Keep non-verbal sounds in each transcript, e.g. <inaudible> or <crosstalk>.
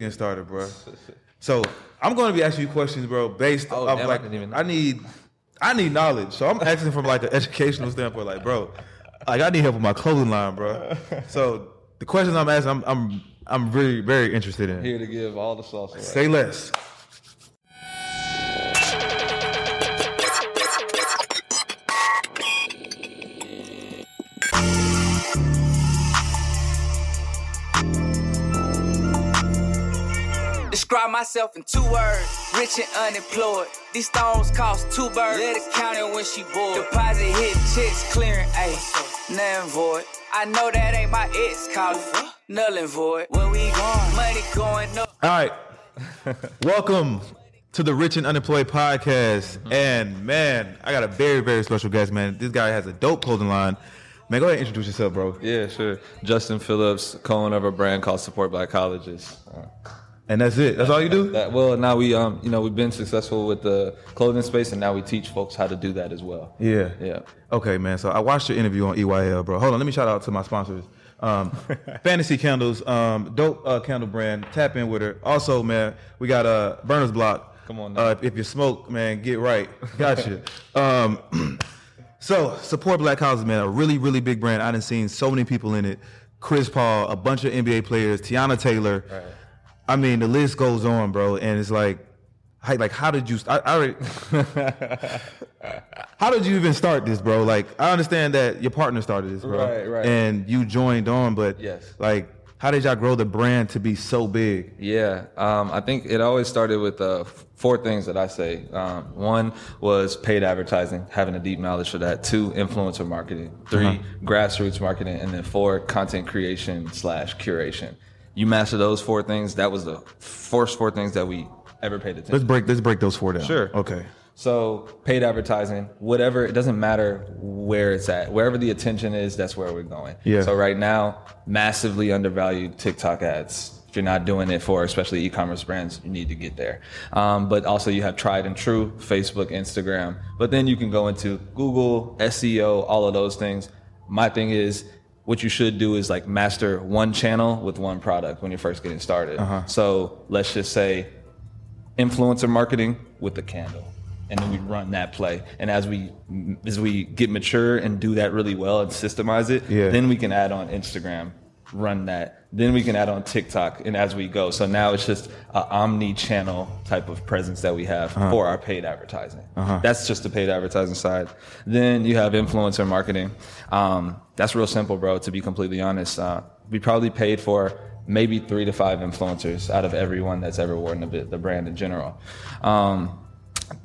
Getting started, bro. <laughs> So I'm going to be asking you questions, bro, based Oh, off damn, I like even. I need, I need knowledge. So I'm asking from like an educational standpoint, like, bro, like I need help with my clothing line, bro. So the questions I'm asking, I'm, I'm, I'm really very interested in. Here to give all the sauce. away. Say less. Describe myself in two words, rich and unemployed. These stones cost two birds. Let it count it when she bored. Deposit hit checks clearing, ayy, nothing void. I know that ain't my ex calling, null and void. Where we going? Money going up. All right. <laughs> Welcome to the Rich and Unemployed podcast. Mm-hmm. And man, I got a very, very special guest, man. This guy has a dope clothing line. Man, go ahead and introduce yourself, bro. Yeah, sure. Justin Phillips, co-owner of a brand called Support Black Colleges. And that's it. That's all you do? that well, now we um, you know, we've been successful with the clothing space, and now we teach folks how to do that as well. Yeah. Yeah. Okay, man. So I watched your interview on EYL, bro. Hold on, let me shout out to my sponsors. Um, <laughs> Fantasy Candles, um, dope uh, candle brand. Tap in with her. Also, man, we got a uh, Burner's Block. Come on. Uh, if, you smoke, man, get right. Gotcha. <laughs> um, <clears throat> so support Black Houses, man. A really, really big brand. I done seen so many people in it. Chris Paul, a bunch of NBA players, Teyana Taylor. I mean, the list goes on, bro. And it's like, how, like, how did you? I, I already, <laughs> how did you even start this, bro? Like, I understand that your partner started this, bro, Right, right. and you joined on, but Yes. like, how did y'all grow the brand to be so big? Yeah, um, I think it always started with uh, four things that I say. Um, one was paid advertising, having a deep knowledge for that. Two, influencer marketing. 3 grassroots marketing, and then four, content creation slash curation. You master those four things. That was the first four things that we ever paid attention. Let's break. Let's break those four down. Sure. Okay. So paid advertising, whatever, it doesn't matter where it's at. Wherever the attention is, that's where we're going. Yeah. So right now, massively undervalued TikTok ads. If you're not doing it for especially e-commerce brands, you need to get there. Um, but also you have tried and true, Facebook, Instagram. But then you can go into Google, SEO, all of those things. My thing is what you should do is like master one channel with one product when you're first getting started. Uh-huh. So let's just say influencer marketing with the candle and then we run that play and as we as we get mature and do that really well and systemize it Yeah. then we can add on instagram run that then we can add on tiktok and as we go. So now it's just an omni-channel type of presence that we have for our paid advertising. That's just the paid advertising side. Then you have influencer marketing. Um, that's real simple bro to be completely honest. Uh, we probably paid for maybe three to five influencers out of everyone that's ever worn the, the brand in general. Um,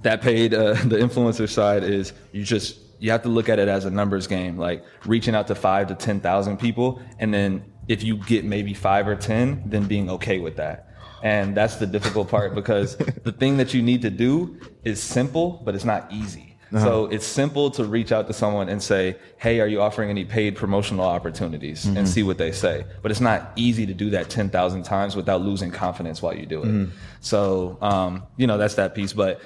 that paid uh, <laughs> the influencer side is you just you have to look at it as a numbers game, like reaching out to five to ten thousand people, and then if you get maybe five or ten, then being okay with that. And that's the difficult part because <laughs> the thing that you need to do is simple, but it's not easy. Uh-huh. So it's simple to reach out to someone and say, "Hey, are you offering any paid promotional opportunities?" Mm-hmm. and see what they say. But it's not easy to do that ten thousand times without losing confidence while you do it. Mm-hmm. So um, you know that's that piece. But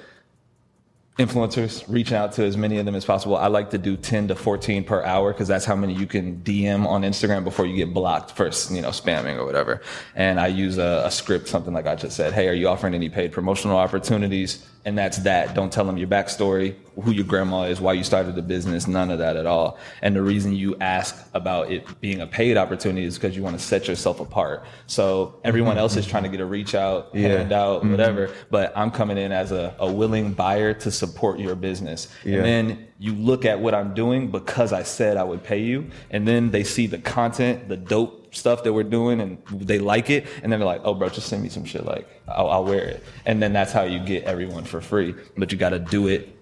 influencers, reach out to as many of them as possible. I like to do 10 to 14 per hour because that's how many you can DM on Instagram before you get blocked for, you know, spamming or whatever. And I use a, a script, something like I just said, hey, are you offering any paid promotional opportunities? And that's that. Don't tell them your backstory, who your grandma is, why you started the business, none of that at all. And the reason you ask about it being a paid opportunity is because you want to set yourself apart. So everyone else is trying to get a reach out, Yeah. hand out, mm-hmm. whatever. But I'm coming in as a, a willing buyer to support your business. Yeah. And then you look at what I'm doing because I said I would pay you. And then they see the content, the dope stuff that we're doing, and they like it. And then they're like, oh, bro, just send me some shit. Like, I'll, I'll wear it. And then that's how you get everyone for free. But you got to do it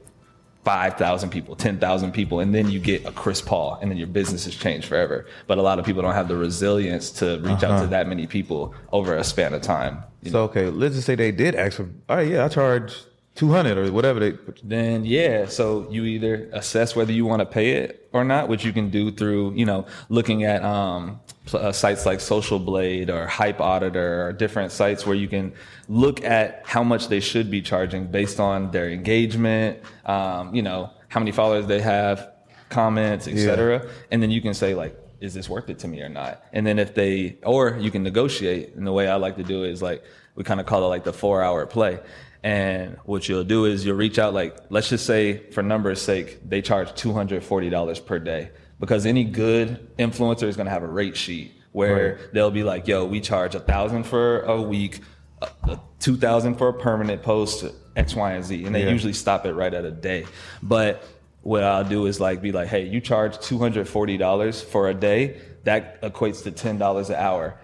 5,000 people, 10,000 people, and then you get a Chris Paul, and then your business has changed forever. But a lot of people don't have the resilience to reach out to uh-huh. that many people over a span of time. So okay, let's just say they did ask for. All right, yeah, I charge two hundred or whatever they. Put then yeah so you either assess whether you want to pay it or not which you can do through you know looking at um, uh, sites like social blade or hype auditor or different sites where you can look at how much they should be charging based on their engagement um, you know how many followers they have comments etc and then you can say like is this worth it to me or not? And then if they or you can negotiate. And the way i like to do it is like we kind of call it like the four hour play and what you'll do is you'll reach out, like, let's just say for numbers sake, they charge $240 per day. Because any good influencer is going to have a rate sheet where they'll be like, yo, we charge a thousand for a week, uh, uh, 2000 for a permanent post, X, Y, and Z. And they Yeah. usually stop it right at a day. But what I'll do is like be like, hey, you charge $240 for a day. That equates to $10 an hour.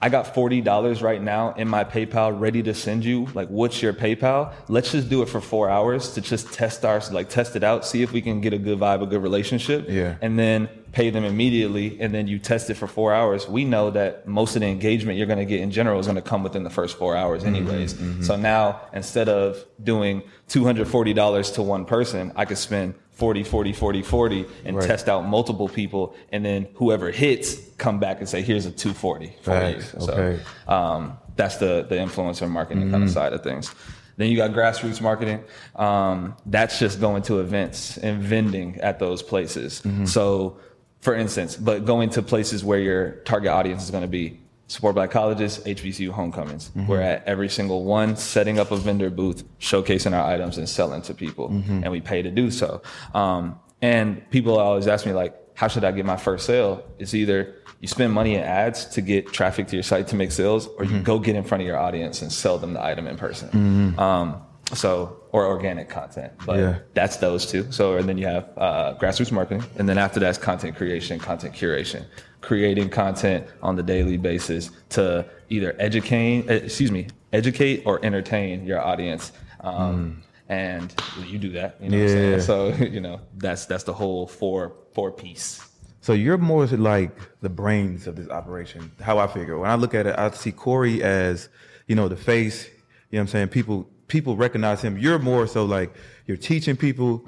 I got $40 right now in my PayPal ready to send you. Like, what's your PayPal? Let's just do it for four hours to just test our, like, test it out, see if we can get a good vibe, a good relationship. Yeah. And then pay them immediately. And then you test it for four hours. We know that most of the engagement you're going to get in general is going to come within the first four hours, mm-hmm, anyways. Mm-hmm. So now instead of doing $240 to one person, I could spend 40, 40, 40, 40 and Right. test out multiple people. And then whoever hits, come back and say, here's a 240 for Facts. you. So, Okay. um, that's the, the influencer marketing kind of side of things. Then you got grassroots marketing. Um, that's just going to events and vending at those places. So, for instance, but going to places where your target audience is going to be support black colleges, HBCU homecomings. We're at every single one, setting up a vendor booth, showcasing our items and selling to people, and we pay to do so. Um, and people always ask me like, how should I get my first sale? It's either you spend money in ads to get traffic to your site to make sales, or you go get in front of your audience and sell them the item in person. Um, so, or organic content, but Yeah. that's those two. So, and then you have uh, grassroots marketing, and then after that's content creation, content curation, creating content on the daily basis to either educate, eh, excuse me, educate or entertain your audience. Um, And you do that, you know. What I'm. Yeah. saying? So, <laughs> you know, that's that's the whole four four piece. So you're more like the brains of this operation. How I figure when I look at it, I see Corey as you know the face. You know what I'm saying? People people recognize him. You're more so like you're teaching people.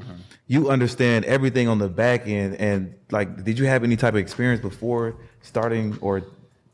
You understand everything on the back end. And like, did you have any type of experience before starting or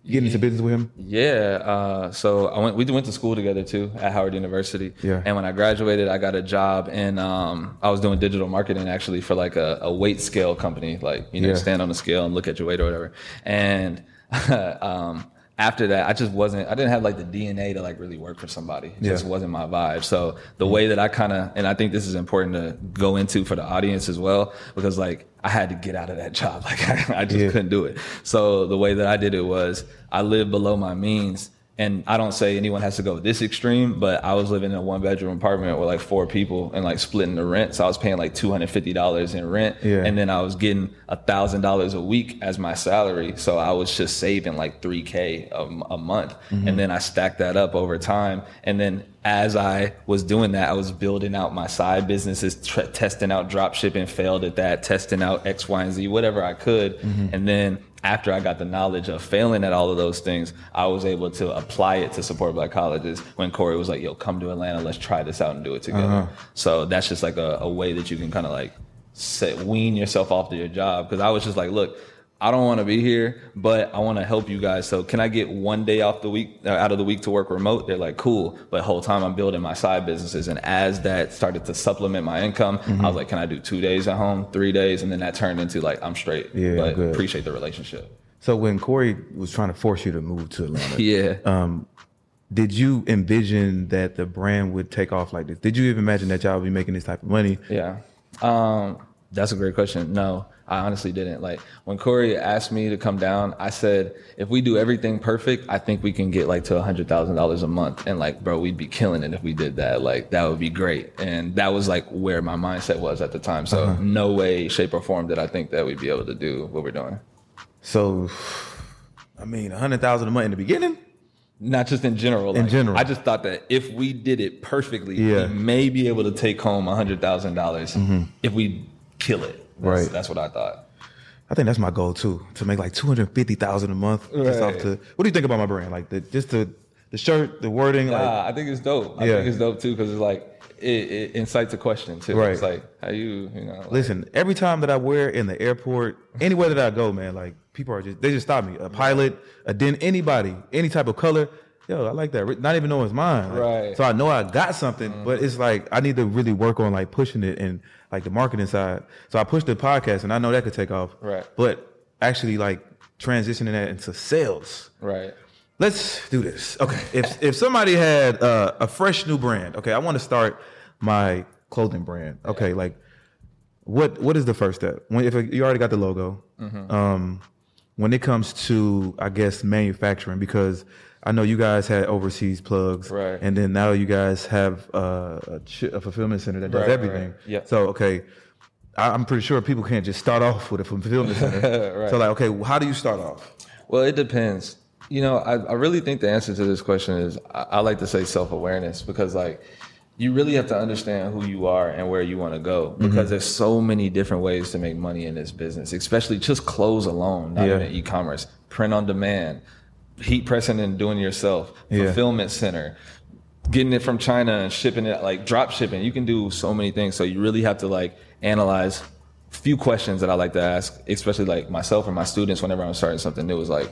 getting into business with him? Yeah. Uh, so I went. We went to school together too at Howard University. Yeah. And when I graduated, I got a job in. Um, I was doing digital marketing actually for like a, a weight scale company, like you know, Yeah. stand on the scale and look at your weight or whatever. And <laughs> um, after that, I just wasn't. I didn't have like the DNA to like really work for somebody. It just wasn't my vibe. So the way that I kind of, and I think this is important to go into for the audience as well, because like I had to get out of that job. <laughs> Like I, I just Yeah. couldn't do it. So the way that I did it was I lived below my means. And I don't say anyone has to go this extreme, but I was living in a one bedroom apartment with like four people and like splitting the rent. So I was paying like $250 in rent. Yeah. And then I was getting a thousand dollars a week as my salary. So I was just saving like 3K a, a month. Mm-hmm. And then I stacked that up over time. And then as I was doing that, I was building out my side businesses, tr- testing out drop shipping, failed at that, testing out X, Y, and Z, whatever I could. Mm-hmm. And then after I got the knowledge of failing at all of those things, I was able to apply it to support black colleges when Corey was like, yo, come to Atlanta, let's try this out and do it together. Uh-huh. So that's just like a, a way that you can kind of like set, wean yourself off to your job. Cause I was just like, look, I don't want to be here, but I want to help you guys. So can I get one day off the week, uh, out of the week to work remote? They're like, cool. But whole time I'm building my side businesses. And as that started to supplement my income, I was like, can I do two days at home, three days? And then that turned into like, I'm straight. Yeah, but good. appreciate the relationship. So when Corey was trying to force you to move to Atlanta, <laughs> Yeah. um, did you envision that the brand would take off like this? Did you even imagine that y'all would be making this type of money? Yeah. Um, that's a great question. No, I honestly didn't. Like when Corey asked me to come down, I said, if we do everything perfect, I think we can get like to a hundred thousand dollars a month. And like, bro, we'd be killing it if we did that. Like that would be great. And that was like where my mindset was at the time. So uh-huh. no way, shape or form did I think that we'd be able to do what we're doing. So, I mean, a hundred thousand a month in the beginning. Not just in general. In general. I just thought that if we did it perfectly, Yeah. we may be able to take home a hundred thousand dollars mm-hmm. if we kill it. That's, Mm-hmm. Right. That's what I thought. I think that's my goal too, to make like two hundred fifty thousand a month. Just off to, what do you think about my brand? Like the just the the shirt, the wording, like I think it's dope. I Yeah. think it's dope too because it's like it, it incites a question too. Right. It's like how you you know. like- Listen, every time that I wear in the airport, anywhere that I go, man, like people are just they just stop me. A pilot, a den, anybody, any type of color. Yo, I like that. Not even knowing it's mine. Like, Right. So I know I got something, but it's like I need to really work on like pushing it and like the marketing side. So I pushed the podcast, and I know that could take off. Right. But actually, like transitioning that into sales. right. Let's do this. Okay. If if somebody had uh, a fresh new brand, okay, I want to start my clothing brand. Okay, like what what is the first step? When if you already got the logo, Mm-hmm. um, when it comes to I guess manufacturing, because I know you guys had overseas plugs, Right. And then now you guys have uh, a, a fulfillment center that does Right, everything. right. Yeah. So okay. I- I'm pretty sure people can't just start off with a fulfillment <laughs> center. Right. So like, okay, how do you start off? Well, it depends. You know, I, I really think the answer to this question is I, I like to say self awareness because, like, you really have to understand who you are and where you want to go because there's so many different ways to make money in this business, especially just clothes alone, not Yeah. even e commerce, print on demand, heat pressing and doing it yourself, Yeah. fulfillment center, getting it from China and shipping it, like drop shipping. You can do so many things. So you really have to like analyze a few questions that I like to ask, especially like myself or my students whenever I'm starting something new is like,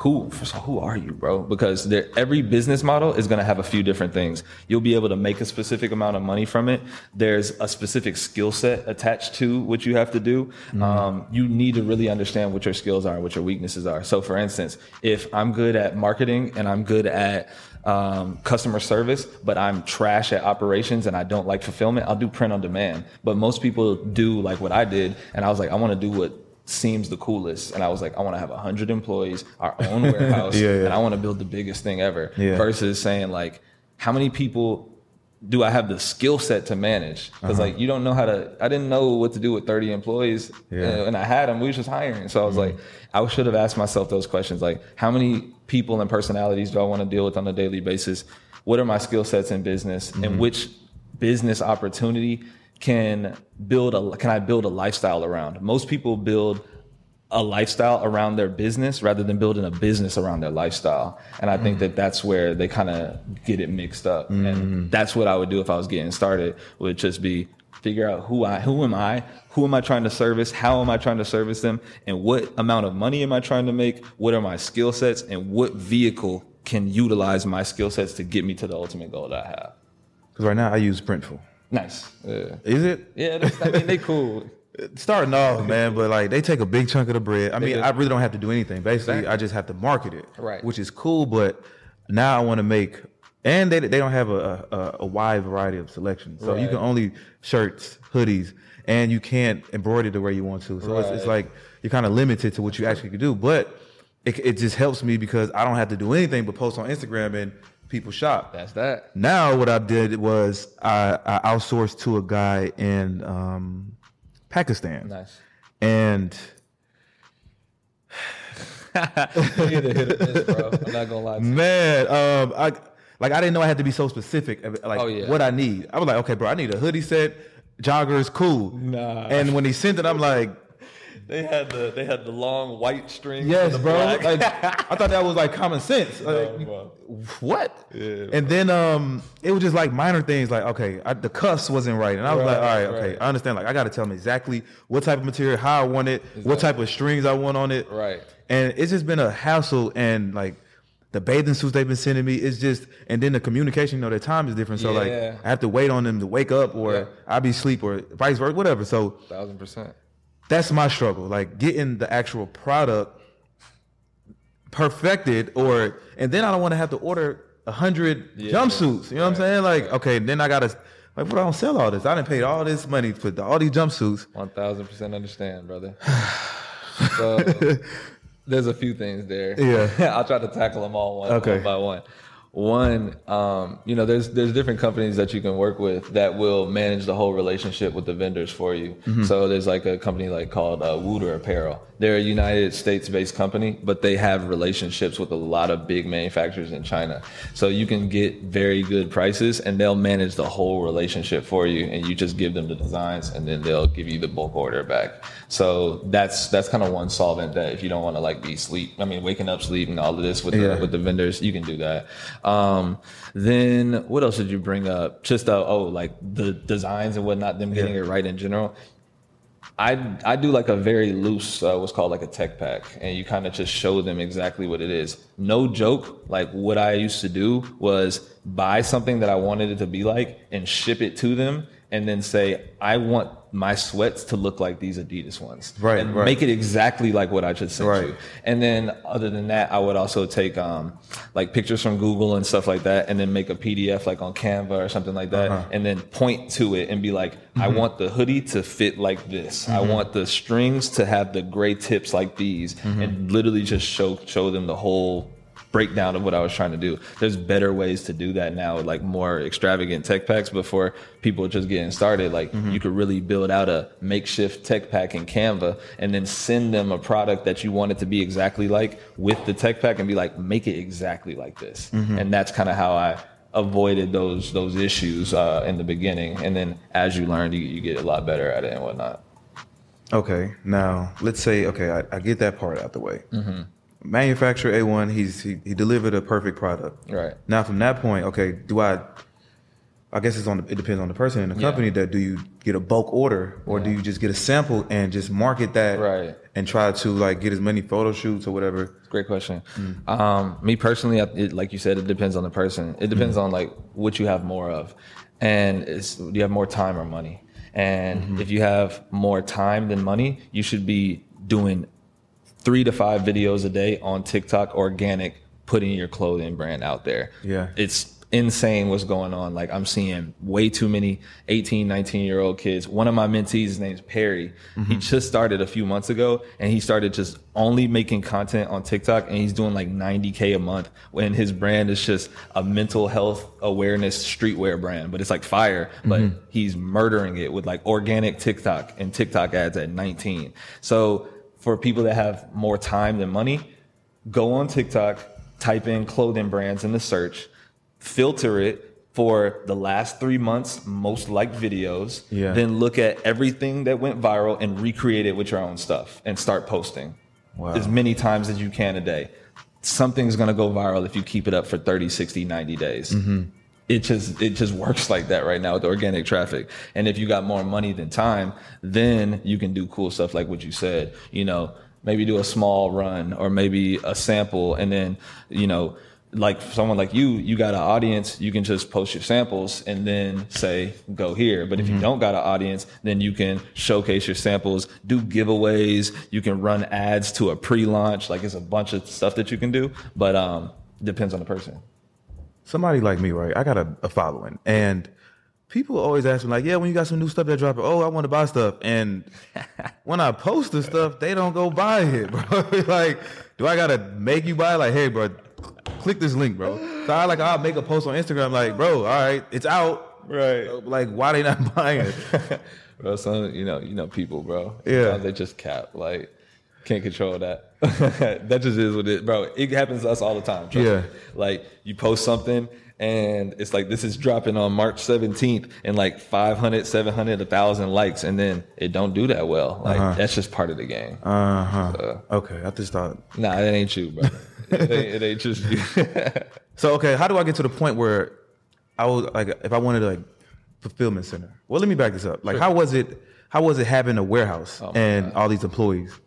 who first of all, who are you, bro? Because there, every business model is going to have a few different things. You'll be able to make a specific amount of money from it. There's a specific skill set attached to what you have to do. Um, you need to really understand what your skills are, what your weaknesses are. So, for instance, if I'm good at marketing and I'm good at um, customer service, but I'm trash at operations and I don't like fulfillment, I'll do print on demand. But most people do like what I did, and I was like, I want to do what seems the coolest. And I was like, I want to have 100 employees, our <laughs> own warehouse, Yeah, yeah. and I want to build the biggest thing ever. Yeah. Versus saying like, how many people do I have the skill set to manage? Because Uh-huh. like you don't know how to. I didn't know what to do with 30 employees, Yeah. Mm-hmm. uh, and I had them. We was just hiring. So I was like, I should have asked myself those questions like, how many people and personalities do I want to deal with on a daily basis? What are my skill sets in business, Mm-hmm. and which business opportunity can build a can I build a lifestyle around? Most people build a lifestyle around their business rather than building a business around their lifestyle. And I think mm. that that's where they kind of get it mixed up. And mm. that's what I would do if I was getting started would just be figure out who I who am I? Who am I trying to service? How am I trying to service them? And what amount of money am I trying to make? What are my skill sets and what vehicle can utilize my skill sets to get me to the ultimate goal that I have? Because right now I use Printful. Nice. Yeah. Is it? Yeah, that's- I mean they <laughs> cool. starting off, man, but like they take a big chunk of the bread. I mean, do. I really don't have to do anything. Basically, Exactly. I just have to market it, Right. Which is cool, but now I want to make, and they they don't have a a, a wide variety of selections, so you can only shirts, hoodies, and you can't embroider the way you want to. So it's, it's like you're kind of limited to what you actually can do, but it it just helps me because I don't have to do anything but post on Instagram and people shop. That's that. Now what I did was I, I outsourced to a guy in um, Pakistan. Nice. And <laughs> You hit a hit or miss. I'm not gonna lie man, um, I like I didn't know I had to be so specific. Like Oh, yeah. what I need. I was like, okay, bro, I need a hoodie set. Joggers, cool. Nah. And when he sent it, I'm like, They had the they had the long white string. yes, the bro. black. Like I thought that was like common sense. <laughs> Like, bro. what? Yeah, and then um, it was just like minor things. Like okay, I, the cuffs wasn't right, and I was like, all Right, right, okay. I understand. Like I got to tell them exactly what type of material, how I want it, what type of strings I want on it. Right. And it's just been a hassle, and like the bathing suits they've been sending me, it's just, and then the communication, you know, their time is different. So like I have to wait on them to wake up, or Yeah. I be sleep, or vice versa, whatever. So Thousand percent. That's my struggle like getting the actual product perfected or and then i don't want to have to order a hundred Yeah. jumpsuits you know what i'm saying like okay then i gotta like what i don't sell all this i didn't pay all this money for the, all these jumpsuits One thousand percent understand, brother. <sighs> So there's a few things there. Yeah. <laughs> I'll try to tackle them all one, Okay. one by one. One, um, you know, there's there's different companies that you can work with that will manage the whole relationship with the vendors for you. So there's like a company like called uh, Wooter Apparel. They're a United States-based company, but they have relationships with a lot of big manufacturers in China. So you can get very good prices, and they'll manage the whole relationship for you, and you just give them the designs, and then they'll give you the bulk order back. So that's that's kind of one solvent that if you don't want to like be sleep, I mean, waking up, sleep, and all of this with Yeah. the, with the vendors, you can do that. Um, then what else did you bring up? Just uh, oh, like the designs and whatnot, them getting Yeah. it right in general. I I do like a very loose uh, what's called like a tech pack, and you kind of just show them exactly what it is. No joke. Like what I used to do was buy something that I wanted it to be like and ship it to them, and then say I want my sweats to look like these Adidas ones, Right, And right. make it exactly like what I just sent Right. you. And then other than that, I would also take um, like pictures from Google and stuff like that, and then make a PDF like on Canva or something like that, Uh-huh. and then point to it and be like, I Mm-hmm. want the hoodie to fit like this. I want the strings to have the gray tips like these, Mm-hmm. and literally just show show them the whole breakdown of what I was trying to do. There's better ways to do that now, like more extravagant tech packs. Before people just getting started, like Mm-hmm. you could really build out a makeshift tech pack in Canva, and then send them a product that you want it to be exactly like with the tech pack, and be like, make it exactly like this. Mm-hmm. And that's kind of how I avoided those those issues uh, in the beginning, and then as you learn, you, you get a lot better at it and whatnot. Okay, now let's say okay, I, I get that part out the way. Mm-hmm. Manufacturer A one, he's he, he delivered a perfect product. Right. Now from that point, okay, do I? I guess it's on. The, it depends on the person in the Yeah. company. That do you get a bulk order or do you just get a sample and just market that Right. and try to like get as many photo shoots or whatever? Great question. Mm. Um, me personally, I- it, like you said, it depends on the person. It depends Mm. on like what you have more of, and it's do you have more time or money? And Mm-hmm. if you have more time than money, you should be doing three to five videos a day on TikTok, organic, putting your clothing brand out there. Yeah. It's insane what's going on. Like I'm seeing way too many 18, 19 year old kids. One of my mentees, his name's Perry. He mm-hmm. just started a few months ago and he started just only making content on TikTok and he's doing like 90K a month when his brand is just a mental health awareness streetwear brand, but it's like fire, but mm-hmm. he's murdering it with like organic TikTok and TikTok ads at 19. So for people that have more time than money, go on TikTok, type in clothing brands in the search, filter it for the last three months most liked videos. Yeah. Then look at everything that went viral and recreate it with your own stuff and start posting Wow. as many times as you can a day. Something's gonna go viral if you keep it up for 30, 60, 90 days. Mm-hmm. It just it just works like that right now with organic traffic. And if you got more money than time, then you can do cool stuff like what you said. You know, maybe do a small run or maybe a sample and then, you know, like someone like you, you got an audience, you can just post your samples and then say, go here. But if you don't got an audience, then you can showcase your samples, do giveaways, you can run ads to a pre-launch. Like it's a bunch of stuff that you can do, but um, depends on the person. Somebody like me, right? I got a, a following, and people always ask me like, "Yeah, when you got some new stuff that dropping, oh, I want to buy stuff." And <laughs> when I post the stuff, they don't go buy it, bro. <laughs> like, do I gotta make you buy? Like, hey, bro, click this link, bro. So I like I'll make a post on Instagram, like, bro, all right, it's out, Right. So, like, why they not <laughs> buying it? Bro, some you know, you know people, bro. Yeah. Sometimes they just cap. Like can't control that. <laughs> that just is what it bro. It happens to us all the time. trust Yeah. me. Like you post something and it's like this is dropping on March 17th and like 500, 700, 1000 likes and then it don't do that well. Like Uh-huh. that's just part of the game. Uh huh. Okay, I just thought. nah, it ain't you, bro. <laughs> it, ain't, it ain't just you. <laughs> So okay, how do I get to the point where I was like, if I wanted to like fulfillment center? Well, let me back this up. Like, how was it? How was it having a warehouse Oh and all these employees?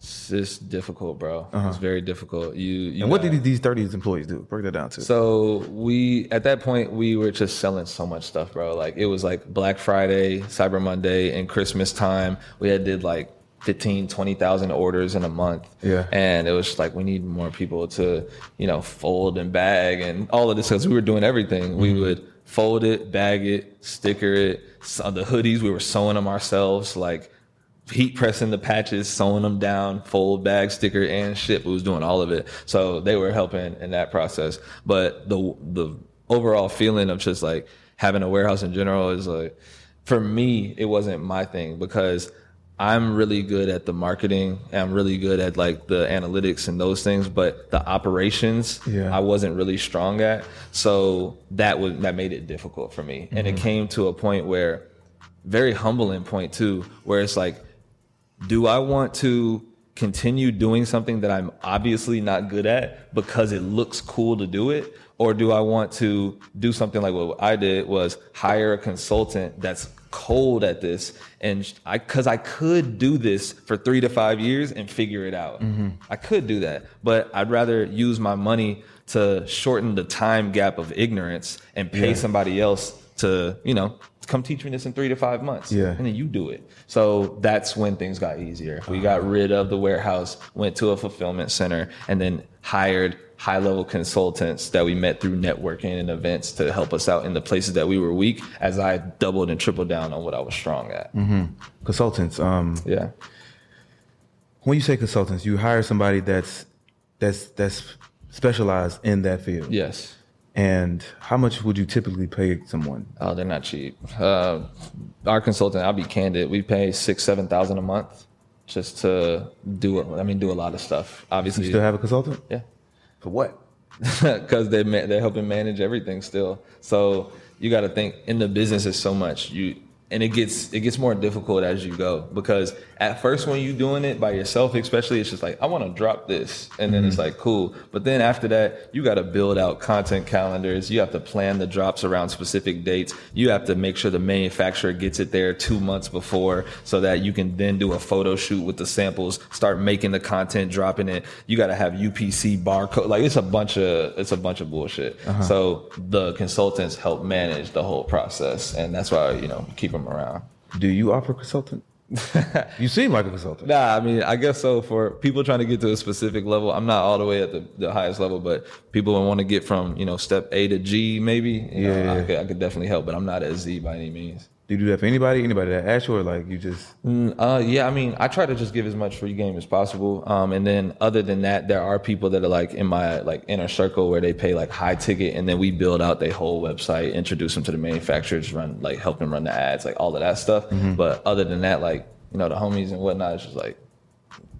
It's just difficult, bro. It's very difficult. You, you Uh-huh. And what did these thirty employees do? Break that down to. So we at that point we were just selling so much stuff, bro. Like it was like Black Friday, Cyber Monday, and Christmas time. We had did like 15, 20,000 orders in a month. Yeah. And it was just like we need more people to, you know, fold and bag and all of this because we were doing everything. We would fold it, bag it, sticker it. So the hoodies we were sewing them ourselves. Like heat pressing the patches, sewing them down, fold bag, sticker, and ship. We was doing all of it. So they were helping in that process. But the the overall feeling of just like having a warehouse in general is like for me, it wasn't my thing because I'm really good at the marketing. I'm really good at like the analytics and those things, but the operations Yeah. I wasn't really strong at. So that was that made it difficult for me. And it mm-hmm. came to a point where very humbling point too, where it's like, do I want to continue doing something that I'm obviously not good at because it looks cool to do it? Or do I want to do something like what I did was hire a consultant that's cold at this and I cuz I could do this for 3 to 5 years and figure it out. Mm-hmm. I could do that, but I'd rather use my money to shorten the time gap of ignorance and pay Yeah. somebody else to, you know, come teach me this in 3 to 5 months Yeah. and then you do it. So that's when things got easier. We got rid of the warehouse, went to a fulfillment center, and then hired high level consultants that we met through networking and events to help us out in the places that we were weak as I doubled and tripled down on what I was strong at. Consultants. Um, Yeah. when you say consultants, you hire somebody that's that's that's specialized in that field. Yes. And how much would you typically pay someone? Oh, they're not cheap. Uh, our consultant, I'll be candid, we pay six, seven thousand a month just to do it. I mean, do a lot of stuff. Obviously, You still have a consultant? yeah. For what? <laughs> because they ma- they're helping manage everything still. So you got to think in the business is so much you, and it gets it gets more difficult as you go because at first when you're doing it by yourself, especially, it's just like I want to drop this, and then it's mm-hmm. like cool. But then after that, you got to build out content calendars. You have to plan the drops around specific dates. You have to make sure the manufacturer gets it there two months before so that you can then do a photo shoot with the samples, start making the content, dropping it. You got to have UPC barcode. Like it's a bunch of it's a bunch of bullshit. Uh-huh. So the consultants help manage the whole process, and that's why you know keep them around. Do you offer consultant? <laughs> you seem like a consultant. Nah, I mean, I guess so. For people trying to get to a specific level, I'm not all the way at the, the highest level, but people who want to get from you know step A to G, maybe. You know, Yeah, I, could, I could definitely help, but I'm not at Z by any means. Do you do that for anybody? Anybody that asks you, or like you just? Mm, Uh, yeah, I mean, I try to just give as much free game as possible. Um, and then other than that, there are people that are like in my like inner circle where they pay like high ticket, and then we build out their whole website, introduce them to the manufacturers, run like help them run the ads, like all of that stuff. Mm-hmm. But other than that, like you know, the homies and whatnot, it's just like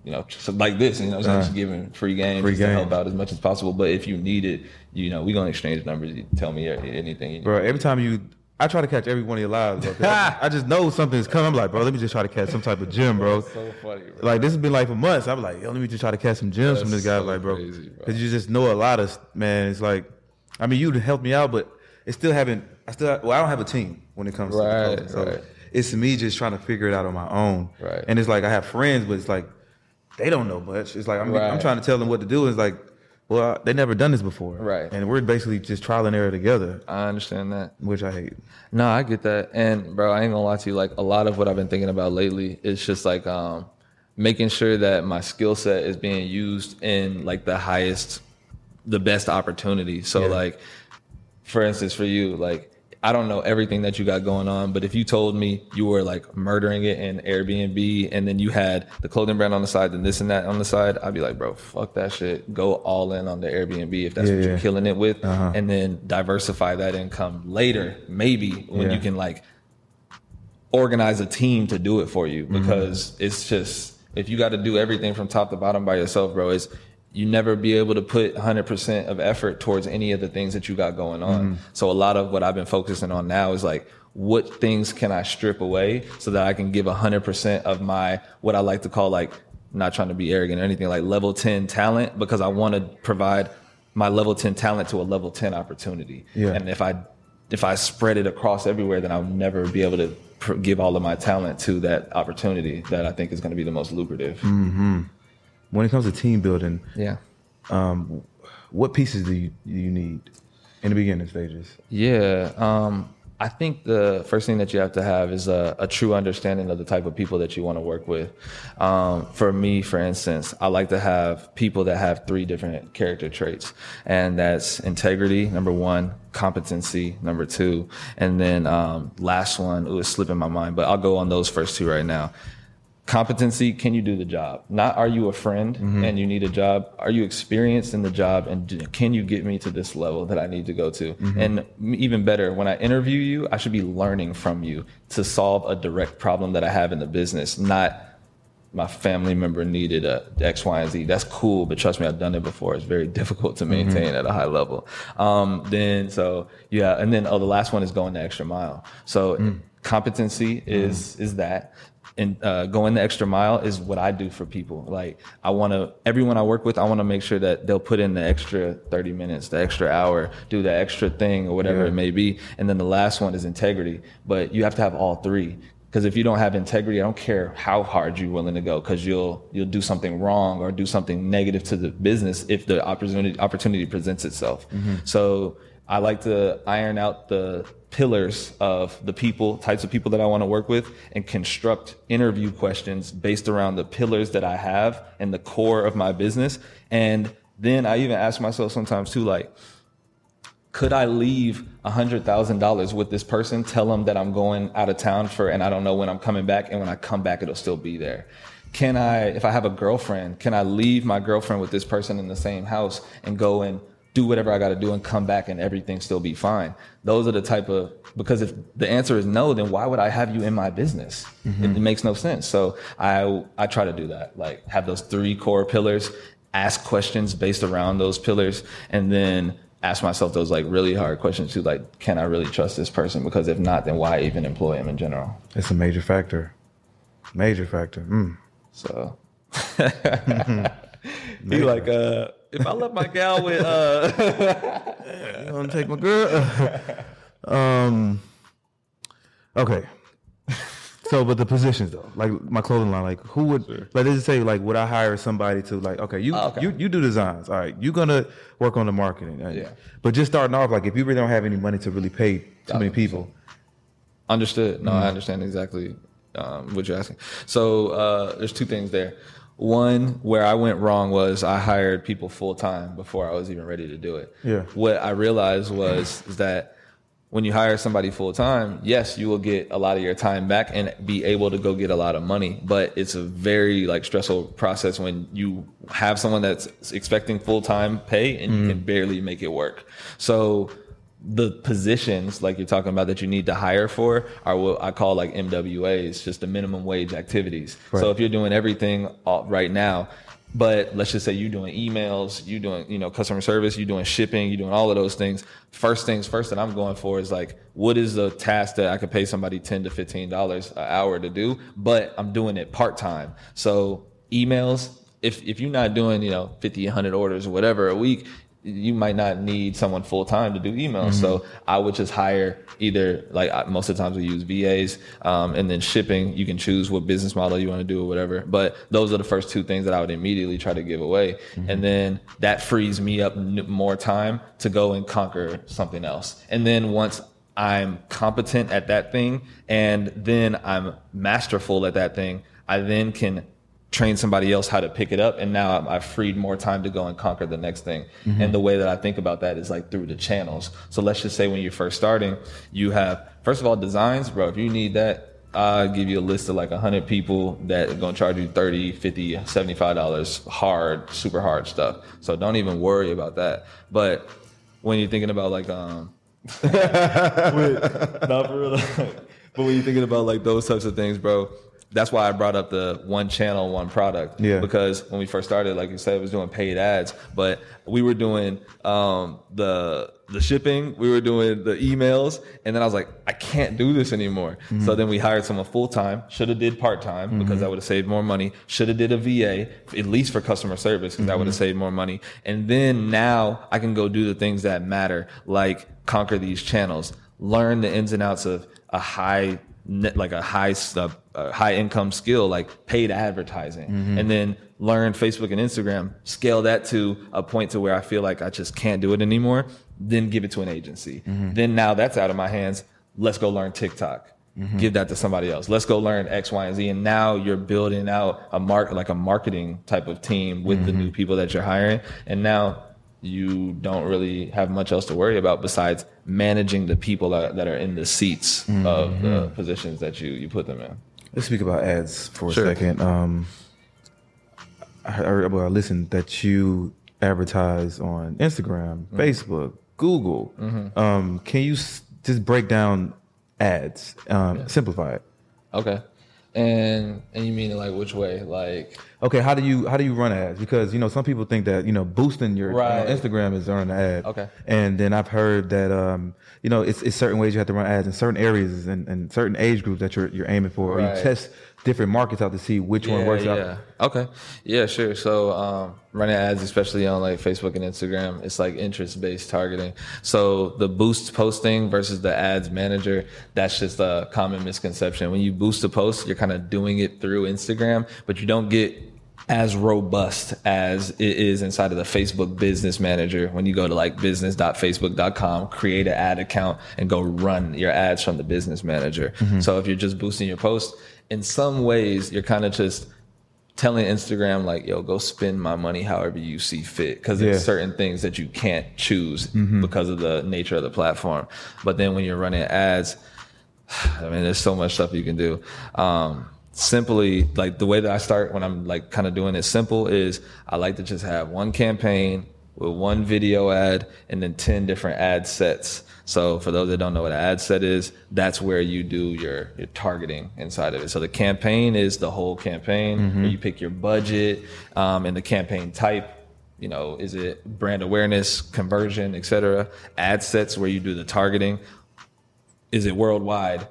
you know, just like this, you know, it's just giving free game, Free just to game. help out as much as possible. But if you need it, you know, we're gonna exchange numbers. You tell me anything. You need. Bro, every time you, I try to catch every one of your lives. Bro, I, I just know something's coming. I'm like, bro, let me just try to catch some type of gem, bro. So funny, bro. Like this has been like for months. I'm like, yo, let me just try to catch some gems from this guy, so like, bro, because you just know a lot of man. It's like, I mean, you helped me out, but it still haven't. I still, well, I don't have a team when it comes Right, to the so right. it's me just trying to figure it out on my own. Right. And it's like I have friends, but it's like they don't know much. It's like I'm, I'm trying to tell them what to do. It's like, well, they never done this before, Right. And we're basically just trial and error together, I understand that. which I hate. No, I get that. And bro, I ain't gonna lie to you, like a lot of what I've been thinking about lately is just like um making sure that my skill set is being used in like the highest the best opportunity. So Yeah. like for instance for you, like I don't know everything that you got going on, but if you told me you were like murdering it in Airbnb and then you had the clothing brand on the side and this and that on the side, I'd be like, bro, fuck that shit. Go all in on the Airbnb if that's Yeah, what you're yeah. killing it with, uh-huh. and then diversify that income later, maybe when Yeah. you can like organize a team to do it for you mm-hmm. because it's just if you got to do everything from top to bottom by yourself, bro, it's you never be able to put 100% of effort towards any of the things that you got going on. Mm-hmm. So a lot of what I've been focusing on now is like what things can I strip away so that I can give 100% of my what I like to call like not trying to be arrogant or anything like level 10 talent because I want to provide my level 10 talent to a level 10 opportunity. Yeah. And if I if I spread it across everywhere, then I'll never be able to pr- give all of my talent to that opportunity that I think is going to be the most lucrative. Mm-hmm. When it comes to team building, Yeah. what pieces do you do you need in the beginning stages? Yeah. Um, I think the first thing that you have to have is a, a true understanding of the type of people that you want to work with. Um, for me, for instance, I like to have people that have three different character traits, and that's integrity, number one, competency, number two, and then um, last one, it was slipping my mind, but I'll go on those first two right now. Competency can you do the job? Not are you a friend mm-hmm. and you need a job? Are you experienced in the job and can you get me to this level that i need to go to? Mm-hmm. And even better when i interview you i should be learning from you to solve a direct problem that i have in the business not my family member needed a X, Y, and Z. That's cool, but trust me, I've done it before. It's very difficult to mm-hmm. maintain at a high level. Um, then, so yeah, and then oh, the last one is going the extra mile. So mm. competency is mm. is that, and uh, going the extra mile is what I do for people. Like I want to, everyone I work with, I want to make sure that they'll put in the extra thirty minutes, the extra hour, do the extra thing or whatever it may be. And then the last one is integrity. But you have to have all three. Because if you don't have integrity, I don't care how hard you're willing to go, because you'll you'll do something wrong or do something negative to the business if the opportunity opportunity presents itself. So I like to iron out the pillars of the people, types of people that I want to work with, and construct interview questions based around the pillars that I have and the core of my business. And then I even ask myself sometimes too, like, could I leave hundred thousand dollars with this person, tell them that I'm going out of town for, and I don't know when I'm coming back, and when I come back, it'll still be there. Can I, if I have a girlfriend, can I leave my girlfriend with this person in the same house and go and do whatever I got to do and come back and everything still be fine? Those are the type of because if the answer is no, then why would I have you in my business? It, it makes no sense. So I I try to do that, like have those three core pillars, ask questions based around those pillars, and then ask myself those like really hard questions too, like can I really trust this person? Because if not, then why even employ him in general? It's a major factor. Major factor. Mm. So <laughs> <laughs> he like uh if I left my gal with uh <laughs> You to take my girl? <laughs> um. Okay. So, but the positions though, like my clothing line, like who would like they just say like would I hire somebody to like okay you Oh, okay. you you do designs all right you're gonna work on the marketing uh, Yeah. but just starting off like if you really don't have any money to really pay too many people Understood. No, I understand exactly um, what you're asking. So uh, there's two things there. One, where I went wrong was I hired people full time before I was even ready to do it. Yeah. What I realized was is that when you hire somebody full time, yes, you will get a lot of your time back and be able to go get a lot of money. But it's a very like stressful process when you have someone that's expecting full time pay and you mm-hmm. can barely make it work. So the positions like you're talking about that you need to hire for are what I call like MWAs, just the minimum wage activities. So if you're doing everything all- right now, but let's just say you're doing emails, you're doing, you know, customer service, you're doing shipping, you're doing all of those things. First things first that I'm going for is like, what is the task that I could pay somebody 10 to $15 an hour to do, but I'm doing it part time. So emails, if, if you're not doing, you know, 50, 100 orders or whatever a week, you might not need someone full time to do emails. So I would just hire either like most of the times we use VAs, um, and then shipping. You can choose what business model you want to do or whatever. But those are the first two things that I would immediately try to give away, and then that frees me up n- more time to go and conquer something else. And then once I'm competent at that thing, and then I'm masterful at that thing, I then can train somebody else how to pick it up and now I'm- I've freed more time to go and conquer the next thing. And the way that I think about that is like through the channels. So let's just say when you're first starting, you have first of all designs, bro. If you need that, I'll give you a list of like 100 people that are going to charge you 30, 50, 75 dollars hard, super hard stuff. So don't even worry about that. But when you're thinking about like um <laughs> with, not for real. <laughs> but when you're thinking about like those types of things, bro, that's why I brought up the one channel, one product. Yeah. Because when we first started, like you said, it was doing paid ads, but we were doing um, the the shipping, we were doing the emails, and then I was like, I can't do this anymore. Mm-hmm. So then we hired someone full time. Should have did part time because mm-hmm. that would have saved more money. Should have did a VA at least for customer service because that would have mm-hmm. saved more money. And then now I can go do the things that matter, like conquer these channels, learn the ins and outs of a high like a high uh, a high income skill like paid advertising. Mm-hmm. And then learn Facebook and Instagram scale that to a point to where I feel like I just can't do it anymore then give it to an agency. Mm-hmm. Then now that's out of my hands. Let's go learn TikTok. Mm-hmm. Give that to somebody else. Let's go learn X Y and Z. And now you're building out a mark like a marketing type of team with the new people that you're hiring. And now you don't really have much else to worry about besides managing the people that, that are in the seats of the positions that you, you put them in. Let's speak about ads for Sure. a second. Um, I, heard, well, I listened that you advertise on Instagram, Mm-hmm. Facebook, Google. Um, can you s- just break down ads? Um, Simplify it. Okay. And and you mean like which way? Like Okay, how do you how do you run ads? Because you know some people think that you know boosting your Right. uh, Instagram is running an ad. Okay. and then I've heard that um, you know it's, it's certain ways you have to run ads in certain areas and, and certain age groups that you're you're aiming for, or Right. you test different markets out to see which one works yeah. out. Okay. Yeah, sure. So um, running ads, especially on like Facebook and Instagram, it's like interest based targeting. So the boost posting versus the ads manager, that's just a common misconception. When you boost a post, you're kind of doing it through Instagram, but you don't get as robust as it is inside of the Facebook business manager when you go to like business.facebook.com, create an ad account and go run your ads from the business manager. So if you're just boosting your post, in some ways you're kind of just telling Instagram like, yo, go spend my money however you see fit. Cause there's Yeah. certain things that you can't choose because of the nature of the platform. But then when you're running ads, <sighs> I mean, there's so much stuff you can do. Um, simply, like the way that I start when I'm like kind of doing it simple is I like to just have one campaign with one video ad and then 10 different ad sets. So for those that don't know what an ad set is, that's where you do your, your targeting inside of it. So the campaign is the whole campaign where you pick your budget um, and the campaign type you know, is it brand awareness, conversion, et cetera? Ad sets where you do the targeting. Is it worldwide?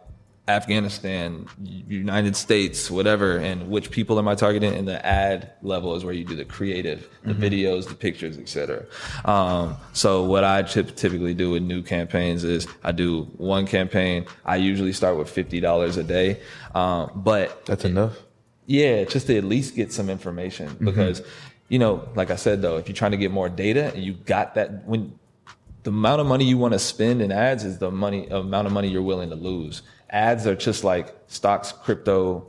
Afghanistan, United States, whatever, and which people am I targeting? And the ad level is where you do the creative, the videos, the pictures, etc. Um, so what I typically do with new campaigns is I do one campaign. I usually start with fifty dollars a day, um, but That's enough. yeah, just to at least get some information because, you know, like I said though, if you're trying to get more data and you got that when the amount of money you want to spend in ads is the money amount of money you're willing to lose. Ads are just like stocks, crypto,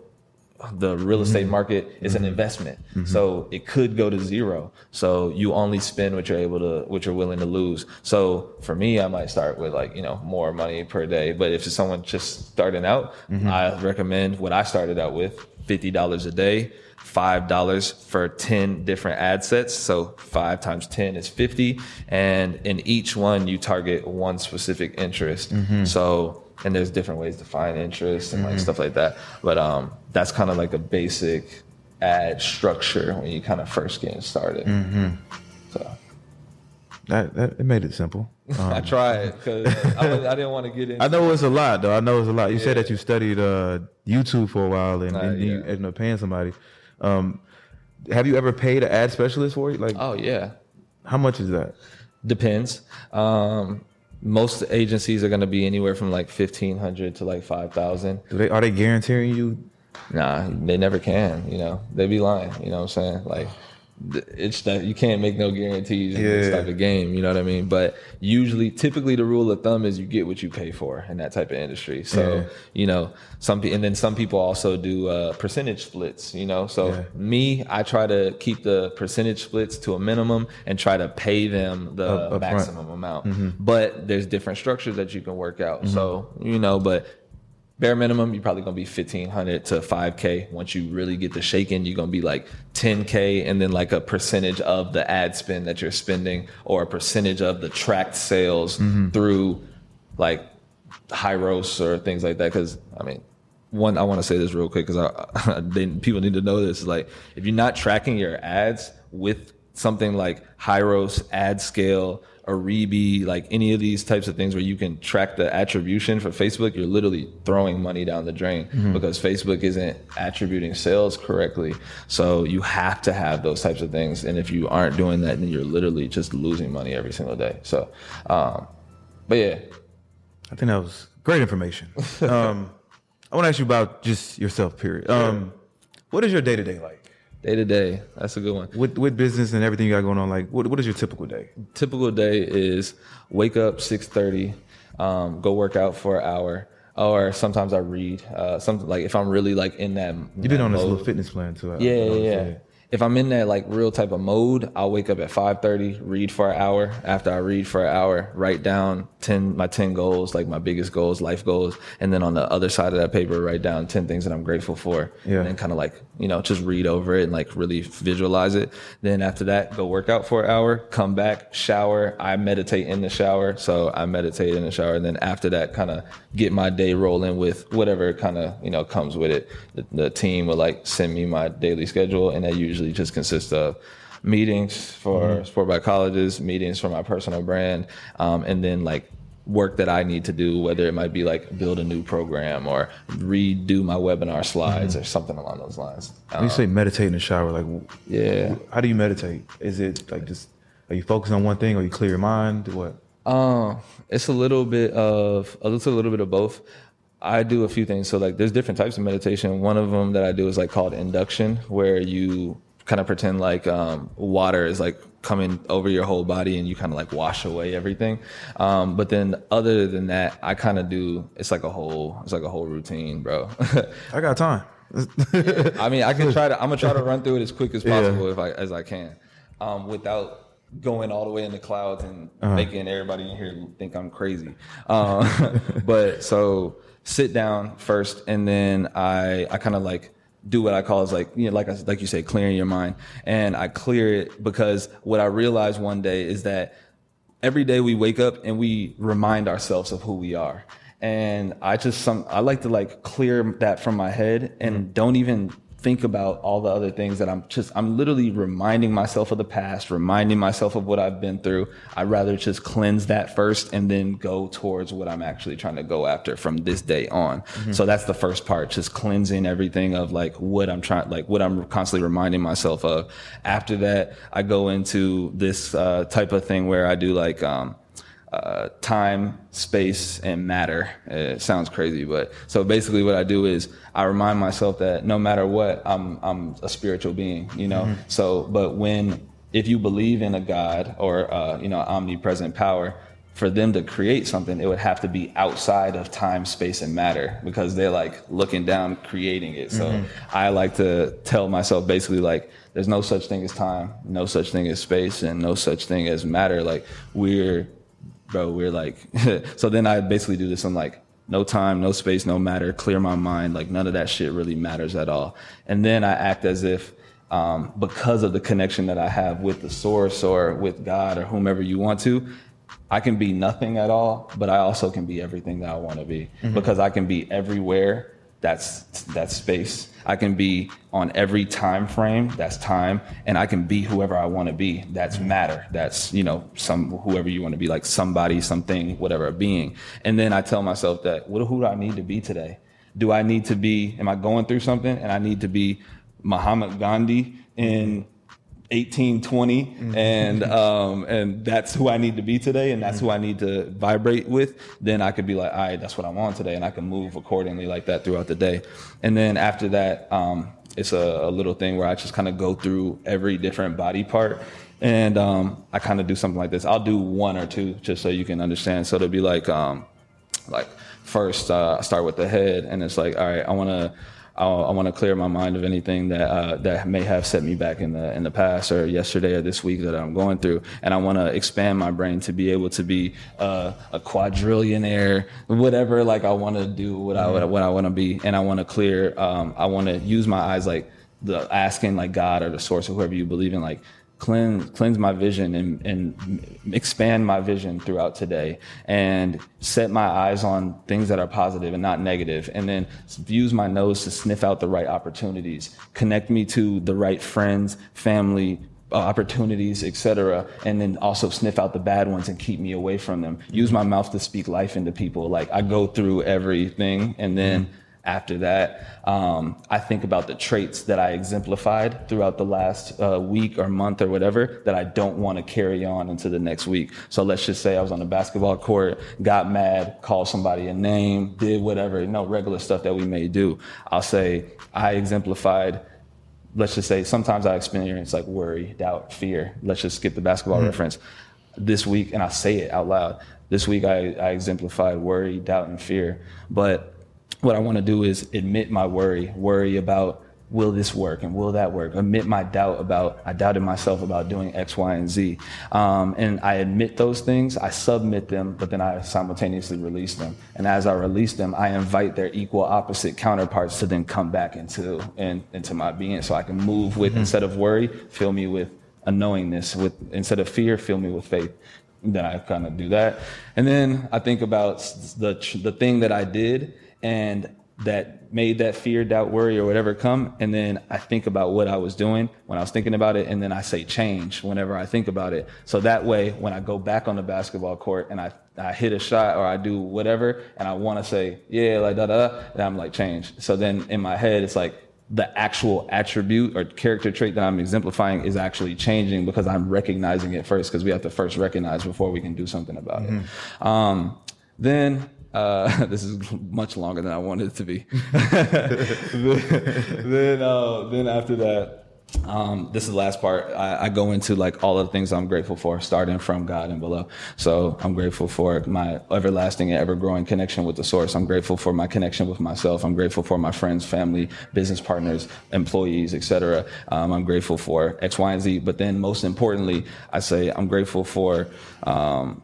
the real estate mm-hmm. market is an mm-hmm. investment. Mm-hmm. So it could go to zero. So you only spend what you're able to, what you're willing to lose. So for me, I might start with like, you know, more money per day. But if it's someone just starting out, I recommend what I started out with, $50 a day, $5 for 10 different ad sets. So five times 10 is 50. And in each one, you target one specific interest. So, and there's different ways to find interest and like stuff like that. But um, that's kind of like a basic ad structure when you kind of first getting started. So That, that it made it simple. <laughs> Um, I tried because I, I didn't want to get in. I know it's a lot though. I know it's a lot. You said that you studied uh, YouTube for a while and, Uh, and you yeah. ended up paying somebody. Um, have you ever paid an ad specialist for it? Like, Oh yeah, how much is that? depends. Um, most agencies are going to be anywhere from like fifteen hundred to like five thousand. Do they are they guaranteeing you? Nah, they never can. You know, they'd be lying. You know what I'm saying? Like, it's that you can't make no guarantees in this type of game. You know what I mean? But usually, typically, the rule of thumb is you get what you pay for in that type of industry. So Yeah. you know, some and then some people also do uh, percentage splits. You know, so Yeah. me, I try to keep the percentage splits to a minimum and try to pay them the Up- up front. maximum amount. But there's different structures that you can work out. So you know, but bare minimum, you're probably gonna be fifteen hundred to five k. Once you really get the shaking, you're gonna be like ten k, and then like a percentage of the ad spend that you're spending, or a percentage of the tracked sales mm-hmm. through like Hyros or things like that. Because I mean, one, I want to say this real quick because I, <laughs> they, people need to know this. Is like if you're not tracking your ads with something like Hyros, AdScale, Aribi, like any of these types of things where you can track the attribution for Facebook, you're literally throwing money down the drain because Facebook isn't attributing sales correctly. So you have to have those types of things. And if you aren't doing that, then you're literally just losing money every single day. So, um, but yeah, I think that was great information. <laughs> Um, I want to ask you about just yourself. Period. Um, what is your day to day like day to day, that's a good one. with with business and everything you got going on? Like, what what is your typical day? typical day is wake up 6.30 um, go work out for an hour or sometimes i read uh, something like if i'm really like in that You've been on this little fitness plan too. I- yeah I yeah, yeah if I'm in that like real type of mode, I'll wake up at 5:30, read for an hour. After I read for an hour, write down 10 my 10 goals, like my biggest goals, life goals, and then on the other side of that paper write down 10 things that I'm grateful for. Yeah. And then kind of like, you know, just read over it and like really visualize it. Then after that, go work out for an hour, come back, shower. I meditate in the shower, so I meditate in the shower and then after that kind of get my day rolling with whatever kind of, you know, comes with it. The, the team will like send me my daily schedule and that usually usually just consists of meetings for mm-hmm. Support Black Colleges, meetings for my personal brand, um, and then like work that I need to do, whether it might be like build a new program or redo my webinar slides mm-hmm. or something along those lines. When you say um, meditate in the shower, like yeah, how do you meditate? Is it like just are you focused on one thing or you clear your mind? What? Um, it's a little bit of it's a little bit of both. I do a few things. So like, there's different types of meditation. One of them that I do is like called induction, where you kind of pretend like um, water is like coming over your whole body and you kind of like wash away everything. Um, but then other than that, I kind of do, it's like a whole, it's like a whole routine, bro. <laughs> I got time. yeah. I mean, I can try to, I'm gonna try to run through it as quick as possible yeah. if I, as I can, um, without going all the way in the clouds and uh-huh. making everybody in here think I'm crazy. Um, <laughs> but so sit down first and then I, I kind of like, do what I call is like you know like I, like you say clearing your mind and I clear it because what I realized one day is that every day we wake up and we remind ourselves of who we are and I just some I like to like clear that from my head and mm-hmm. don't even think about all the other things that I'm just, I'm literally reminding myself of the past, reminding myself of what I've been through. I'd rather just cleanse that first and then go towards what I'm actually trying to go after from this day on. Mm-hmm. So that's the first part, just cleansing everything of like what I'm trying, like what I'm constantly reminding myself of. After that, I go into this uh, type of thing where I do like, um, uh, time, space, and matter. It sounds crazy, but so basically, what I do is I remind myself that no matter what, I'm I'm a spiritual being, you know. Mm-hmm. So, but when if you believe in a God or uh, you know omnipresent power, for them to create something, it would have to be outside of time, space, and matter because they're like looking down, creating it. So mm-hmm. I like to tell myself basically like there's no such thing as time, no such thing as space, and no such thing as matter. Like we're bro, we're like, <laughs> so then I basically do this. I'm like, no time, no space, no matter, clear my mind. Like none of that shit really matters at all. And then I act as if, um, because of the connection that I have with the source or with God or whomever you want to, I can be nothing at all, but I also can be everything that I want to be mm-hmm. because I can be everywhere that's that's space. I can be on every time frame, that's time, and I can be whoever I want to be. That's matter. That's, you know, some whoever you want to be, like somebody, something, whatever, being. And then I tell myself that what who do I need to be today? Do I need to be, am I going through something and I need to be Mahatma Gandhi in 1820 mm-hmm. and um and that's who I need to be today and that's mm-hmm. who I need to vibrate with then I could be like all right that's what I'm on today and I can move accordingly like that throughout the day and then after that um it's a, a little thing where I just kind of go through every different body part and um I kind of do something like this I'll do one or two just so you can understand so it'll be like um like first uh, I start with the head and it's like all right I want to I, I want to clear my mind of anything that uh, that may have set me back in the in the past or yesterday or this week that I'm going through, and I want to expand my brain to be able to be uh, a quadrillionaire, whatever. Like I want to do what I what I want to be, and I want to clear. Um, I want to use my eyes like the asking like God or the source or whoever you believe in, like cleanse cleanse my vision and, and expand my vision throughout today and set my eyes on things that are positive and not negative. And then use my nose to sniff out the right opportunities. Connect me to the right friends family uh, opportunities etc and then also sniff out the bad ones and keep me away from them. Use my mouth to speak life into people. Like i go through everything and then after that. Um, I think about the traits that I exemplified throughout the last uh, week or month or whatever that I don't want to carry on into the next week. So let's just say I was on the basketball court, got mad, called somebody a name, did whatever, you know, regular stuff that we may do. I'll say I exemplified let's just say sometimes I experience like worry, doubt, fear. Let's just skip the basketball mm-hmm. reference. This week, and I say it out loud. This week, I, I exemplified worry, doubt, and fear. But what I want to do is admit my worry, worry about will this work and will that work? Admit my doubt about, I doubted myself about doing X, Y, and Z. Um, and I admit those things, I submit them, but then I simultaneously release them. And as I release them, I invite their equal opposite counterparts to then come back into, in, into my being so I can move with, mm-hmm. instead of worry, fill me with a knowingness with instead of fear fill me with faith then i kind of do that and then i think about the the thing that i did and that made that fear, doubt, worry, or whatever come. And then I think about what I was doing when I was thinking about it. And then I say change whenever I think about it. So that way, when I go back on the basketball court and I, I hit a shot or I do whatever, and I want to say, yeah, like da da, and I'm like, change. So then in my head, it's like, the actual attribute or character trait that I'm exemplifying is actually changing because I'm recognizing it first because we have to first recognize before we can do something about mm-hmm. it. Um, then uh, <laughs> this is much longer than I wanted it to be. <laughs> <laughs> then, uh, then after that, um, this is the last part. I, I, go into like all of the things I'm grateful for, starting from God and below. So I'm grateful for my everlasting and ever growing connection with the source. I'm grateful for my connection with myself. I'm grateful for my friends, family, business partners, employees, etc. Um, I'm grateful for X, Y, and Z. But then most importantly, I say I'm grateful for um,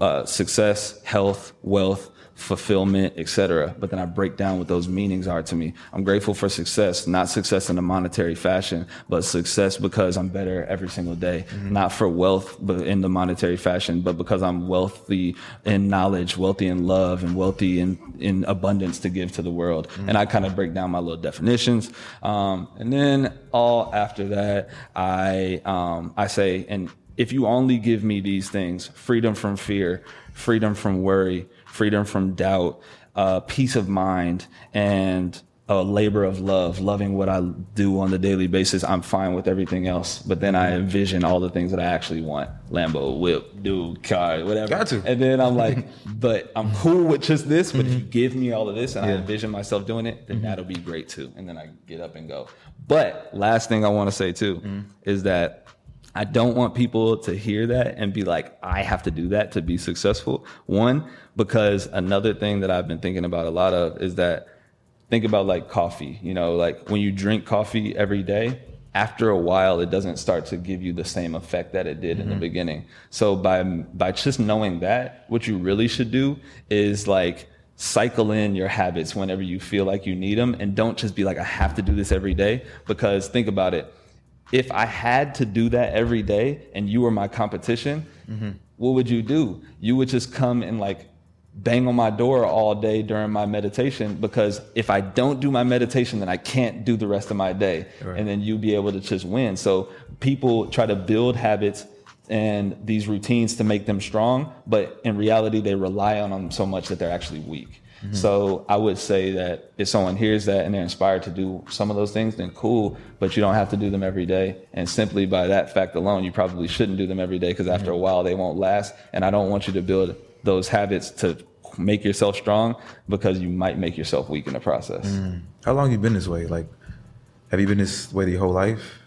uh, success, health, wealth, fulfillment, etc. But then I break down what those meanings are to me. I'm grateful for success, not success in a monetary fashion, but success because I'm better every single day. Mm-hmm. Not for wealth, but in the monetary fashion, but because I'm wealthy in knowledge, wealthy in love, and wealthy in, in abundance to give to the world. Mm-hmm. And I kind of break down my little definitions. Um, and then all after that, I, um, I say, and if you only give me these things freedom from fear, freedom from worry, freedom from doubt, uh, peace of mind, and a labor of love, loving what I do on the daily basis, I'm fine with everything else. But then I envision all the things that I actually want Lambo, whip, dude, car, whatever. Got to. And then I'm like, <laughs> but I'm cool with just this. But mm-hmm. if you mm-hmm. give me all of this and yeah. I envision myself doing it, then mm-hmm. that'll be great too. And then I get up and go. But last thing I want to say too mm-hmm. is that I don't want people to hear that and be like, I have to do that to be successful. One, because another thing that I've been thinking about a lot of is that think about like coffee, you know, like when you drink coffee every day, after a while it doesn't start to give you the same effect that it did mm-hmm. in the mm-hmm. beginning. So by by just knowing that, what you really should do is like cycle in your habits whenever you feel like you need them and don't just be like I have to do this every day because think about it if I had to do that every day and you were my competition, mm-hmm. what would you do? You would just come and like bang on my door all day during my meditation because if I don't do my meditation, then I can't do the rest of my day. Right. And then you'll be able to just win. So people try to build habits and these routines to make them strong, but in reality, they rely on them so much that they're actually weak. Mm-hmm. So I would say that if someone hears that and they're inspired to do some of those things, then cool, but you don't have to do them every day. And simply by that fact alone, you probably shouldn't do them every day because after mm-hmm. a while they won't last. And I don't want you to build those habits to make yourself strong because you might make yourself weak in the process. Mm. How long you been this way? Like, have you been this way your whole life?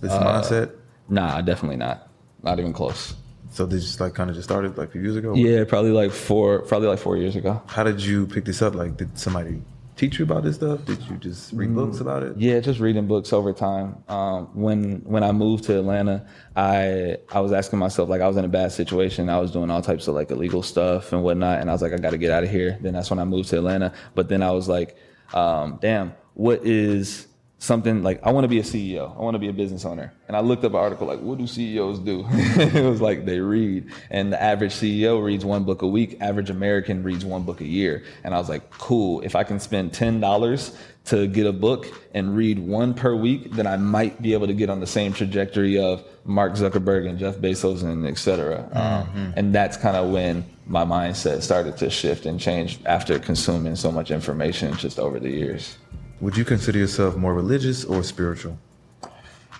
This uh, mindset? Nah, definitely not. Not even close. So this just like kind of just started like a few years ago? Yeah, probably like four, probably like four years ago. How did you pick this up? Like, did somebody teach you about this stuff? Did you just read mm, books about it? Yeah, just reading books over time. Um, when when I moved to Atlanta, I I was asking myself like I was in a bad situation. I was doing all types of like illegal stuff and whatnot, and I was like, I got to get out of here. Then that's when I moved to Atlanta. But then I was like, um, damn, what is something like I want to be a CEO. I want to be a business owner. And I looked up an article like, what do CEOs do? <laughs> it was like they read, and the average CEO reads one book a week. Average American reads one book a year. And I was like, cool. If I can spend ten dollars to get a book and read one per week, then I might be able to get on the same trajectory of Mark Zuckerberg and Jeff Bezos and et cetera. Um, mm-hmm. Um, and that's kind of when my mindset started to shift and change after consuming so much information just over the years. Would you consider yourself more religious or spiritual?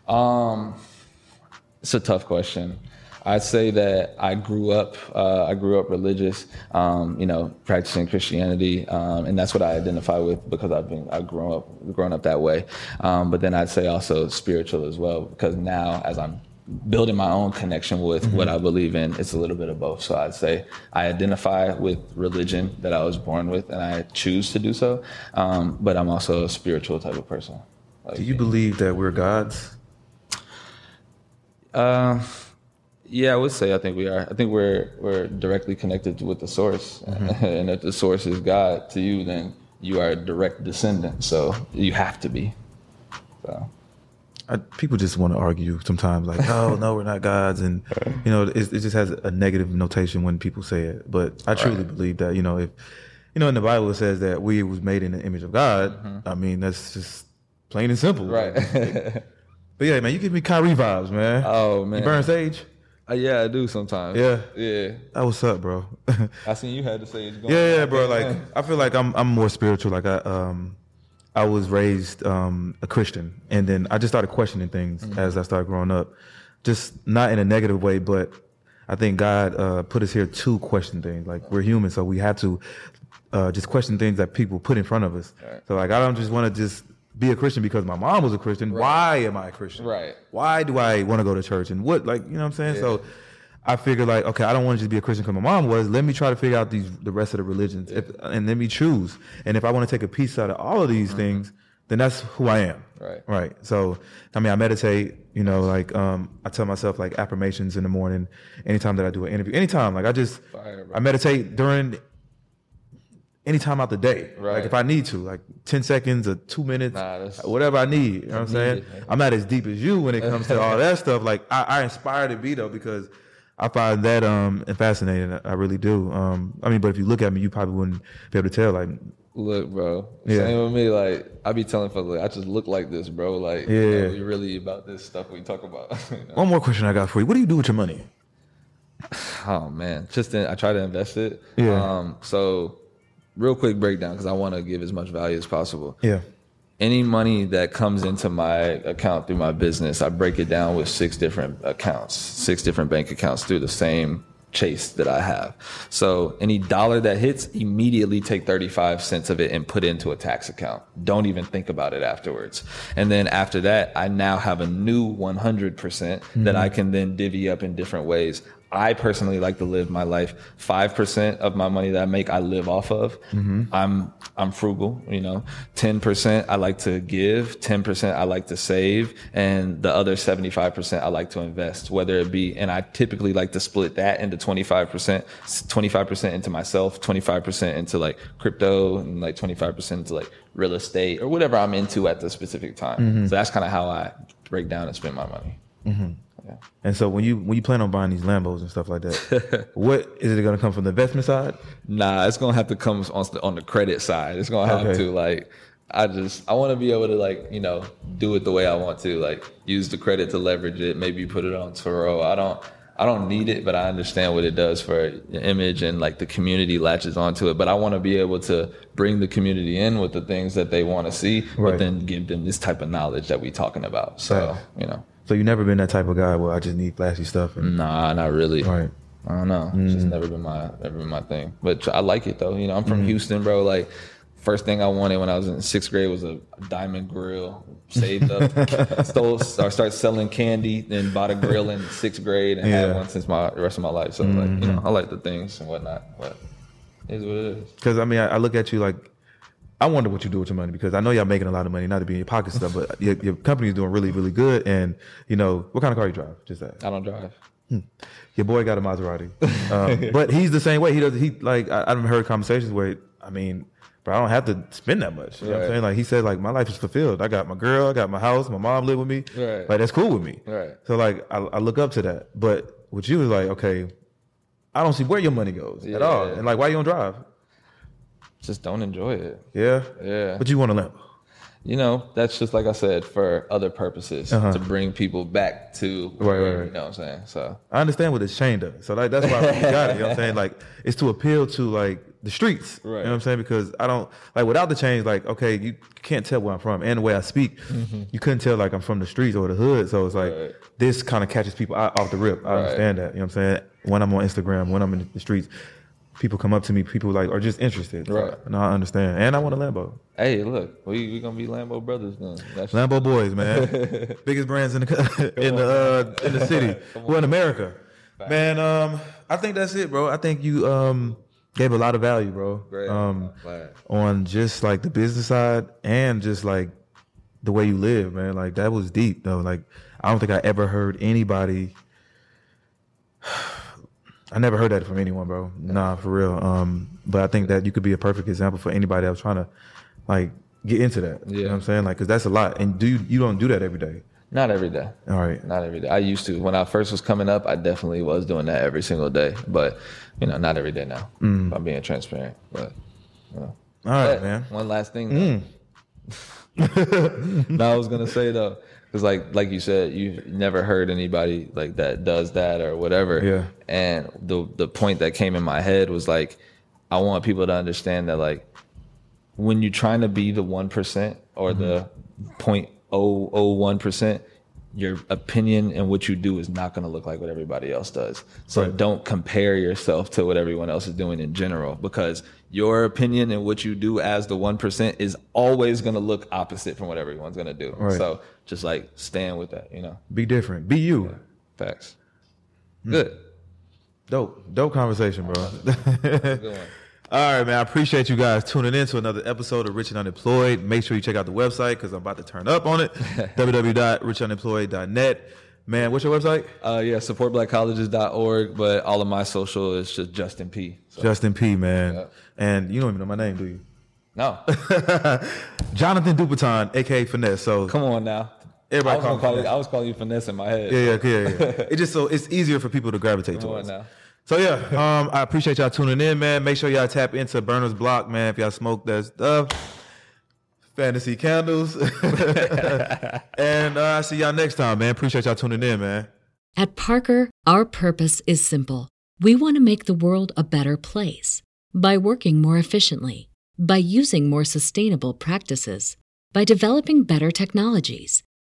Um, it's a tough question. I'd say that I grew up. Uh, I grew up religious. Um, you know, practicing Christianity, um, and that's what I identify with because I've been I've grown up grown up that way. Um, but then I'd say also spiritual as well because now as I'm building my own connection with mm-hmm. what I believe in. It's a little bit of both. So I'd say I identify with religion that I was born with, and I choose to do so. Um, but I'm also a spiritual type of person. Like, Do you believe that we're gods? Uh, yeah, I would say I think we are. I think we're we're directly connected with the source, <laughs> and if the source is God to you, then you are a direct descendant. So you have to be. So I, people just want to argue sometimes, like, "Oh <laughs> no, we're not gods," and you know, it, it just has a negative notation when people say it. But I truly believe that you know, if you know, in the Bible it says that we was made in the image of God. I mean, that's just plain and simple. right. <laughs> But yeah, man, you give me Kyrie vibes, man. oh man. You burn sage. Uh, yeah, I do sometimes. Yeah. Yeah. That what's up, bro? <laughs> I seen you had to say it's going. Yeah, yeah, bro. Like I feel like I'm I'm more spiritual. Like I um I was raised um a Christian, and then I just started questioning things as I started growing up. Just not in a negative way, but I think God uh, put us here to question things. Like we're human, so we have to uh, just question things that people put in front of us. So like I don't just want to just be a Christian because my mom was a Christian. Why am I a Christian? Right. Why do I want to go to church? And what like you know what I'm saying? So I figured like, okay, I don't want to just be a Christian because my mom was. Let me try to figure out these the rest of the religions, if, and let me choose. And if I want to take a piece out of all of these things, then that's who I am. Right. Right. So I mean, I meditate. You know, like um, I tell myself like affirmations in the morning. Anytime that I do an interview, anytime like I just Fire. I meditate during any time out the day. Right. Like if I need to, like ten seconds or two minutes, Nah, whatever I need. You know what I'm saying? I'm not as deep as you when it comes to all <laughs> that stuff. Like I, I aspire to be though because I find that um fascinating. I really do. Um, I mean, but if you look at me, you probably wouldn't be able to tell. Like, Look, bro. Yeah. Same with me. Like I be telling folks, like I just look like this, bro. Like, Yeah. you know, we really about this stuff we talk about. <laughs> you know? one more question I got for you: What do you do with your money? <sighs> Oh man, just in, I try to invest it. Yeah. Um. So, real quick breakdown because I want to give as much value as possible. Yeah. Any money that comes into my account through my business, I break it down with six different accounts, six different bank accounts through the same chase that I have. So any dollar that hits, immediately take 35 cents of it and put into a tax account. Don't even think about it afterwards. And then after that, I now have a new 100% that mm-hmm. I can then divvy up in different ways. I personally like to live my life. Five percent of my money that I make, I live off of. Mm-hmm. I'm I'm frugal, you know. Ten percent I like to give. Ten percent I like to save, and the other seventy five percent I like to invest. Whether it be, and I typically like to split that into twenty five percent, twenty five percent into myself, twenty five percent into like crypto, and like twenty five percent into like real estate or whatever I'm into at the specific time. Mm-hmm. So that's kind of how I break down and spend my money. Mm-hmm. And so when you when you plan on buying these Lambos and stuff like that, <laughs> what is it going to come from the investment side? Nah, it's gonna have to come on the, on the credit side. It's gonna have Okay. to like. I just I want to be able to like you know do it the way I want to like use the credit to leverage it. Maybe put it on Turo. I don't I don't need it, but I understand what it does for your image and like the community latches onto it. But I want to be able to bring the community in with the things that they want to see, Right. but then give them this type of knowledge that we're talking about. So Right. you know, So you never been that type of guy where I just need flashy stuff. And, nah, not really. Right. I don't know. It's just mm. never been my never been my thing. But I like it though. You know, I'm from mm. Houston, bro. Like first thing I wanted when I was in sixth grade was a diamond grill. Saved up, <laughs> stole, or started selling candy, then bought a grill in sixth grade and Yeah. had one since my the rest of my life. So like, you mm-hmm. know, I like the things and whatnot. But it is what it is. Because I mean, I, I look at you like I wonder what you do with your money because I know y'all making a lot of money, not to be in your pocket stuff, but your, your company's doing really, really good. And you know, what kind of car you drive? Just that. I don't drive. Your boy got a Maserati, um, <laughs> but he's the same way. He does. He like I, I've heard conversations where I mean, bro, I don't have to spend that much. You know what I'm saying? Like he said, like my life is fulfilled. I got my girl, I got my house, my mom live with me. Right. Like that's cool with me. Right. So like I, I look up to that. But with you is like okay, I don't see where your money goes at all. And like why you don't drive? Just don't enjoy it. Yeah. Yeah. But you want to Lambo. You know, that's just like I said for other purposes to bring people back to Uh-huh. Right, right, right. You know what I'm saying? So I understand what this chain does. So like that's why we got it. You know what I'm saying? Like it's to appeal to like the streets. You know what I'm saying? Because I don't like without the chains, like, okay, you can't tell where I'm from and the way I speak. You couldn't tell like I'm from the streets or the hood. So it's like Mm-hmm. Right. this kind of catches people off the rip. I Right. understand that. You know what I'm saying? When I'm on Instagram, when I'm in the streets, people come up to me, people like are just interested. So, Right. No, I understand. And I want a Lambo. Hey, look, we we gonna be Lambo brothers then. That's Lambo boys, man. <laughs> Biggest brands in the <laughs> in the uh, in the city. <laughs> Well, in America, man. Um, I think that's it, bro. I think you um gave a lot of value, bro. Great. Um, Glad. on just like the business side and just like the way you live, man. Like that was deep though. Like I don't think I ever heard anybody. I never heard that from anyone, bro. Nah, for real. Um, but I think that you could be a perfect example for anybody that was trying to, like, get into that. You know Yeah. what I'm saying? Like, cause that's a lot, and do you, you don't do that every day. Not every day. All right. Not every day. I used to. When I first was coming up, I definitely was doing that every single day. But, you know, not every day now. If I'm being transparent. But All right, But man. One last thing. <laughs> no, I was gonna say though, because like like you said, you never heard anybody like that does that or whatever. Yeah. And the the point that came in my head was like, I want people to understand that like, when you're trying to be the one percent or the mm-hmm. point oh oh one percent. Your opinion and what you do is not going to look like what everybody else does. So Right. don't compare yourself to what everyone else is doing in general because your opinion and what you do as the 1% is always going to look opposite from what everyone's going to do. Right. So just like stand with that, you know, Be different. Be you. facts. Good. Dope. Dope conversation, bro. Good one. <laughs> All right, man. I appreciate you guys tuning in to another episode of Rich and Unemployed. Make sure you check out the website because I'm about to turn up on it. <laughs> www.richunemployed.net. Man, what's your website? Uh, yeah, supportblackcolleges.org, but all of my social is just Justin P. So, Justin P, man. Yeah. And you don't even know my name, do you? no, <laughs> Jonathan Dupiton, aka Finesse. So come on now. Everybody I was, call gonna call you, I was calling you finesse in my head. yeah, yeah, yeah, yeah. <laughs> it's just so it's easier for people to gravitate Come on towards. now. So yeah, um, I appreciate y'all tuning in, man. Make sure y'all tap into Burner's Block, man. If y'all smoke that stuff, fantasy candles, <laughs> and uh, I see y'all next time, man. Appreciate y'all tuning in, man. At Parker, our purpose is simple. We want to make the world a better place by working more efficiently, by using more sustainable practices, by developing better technologies.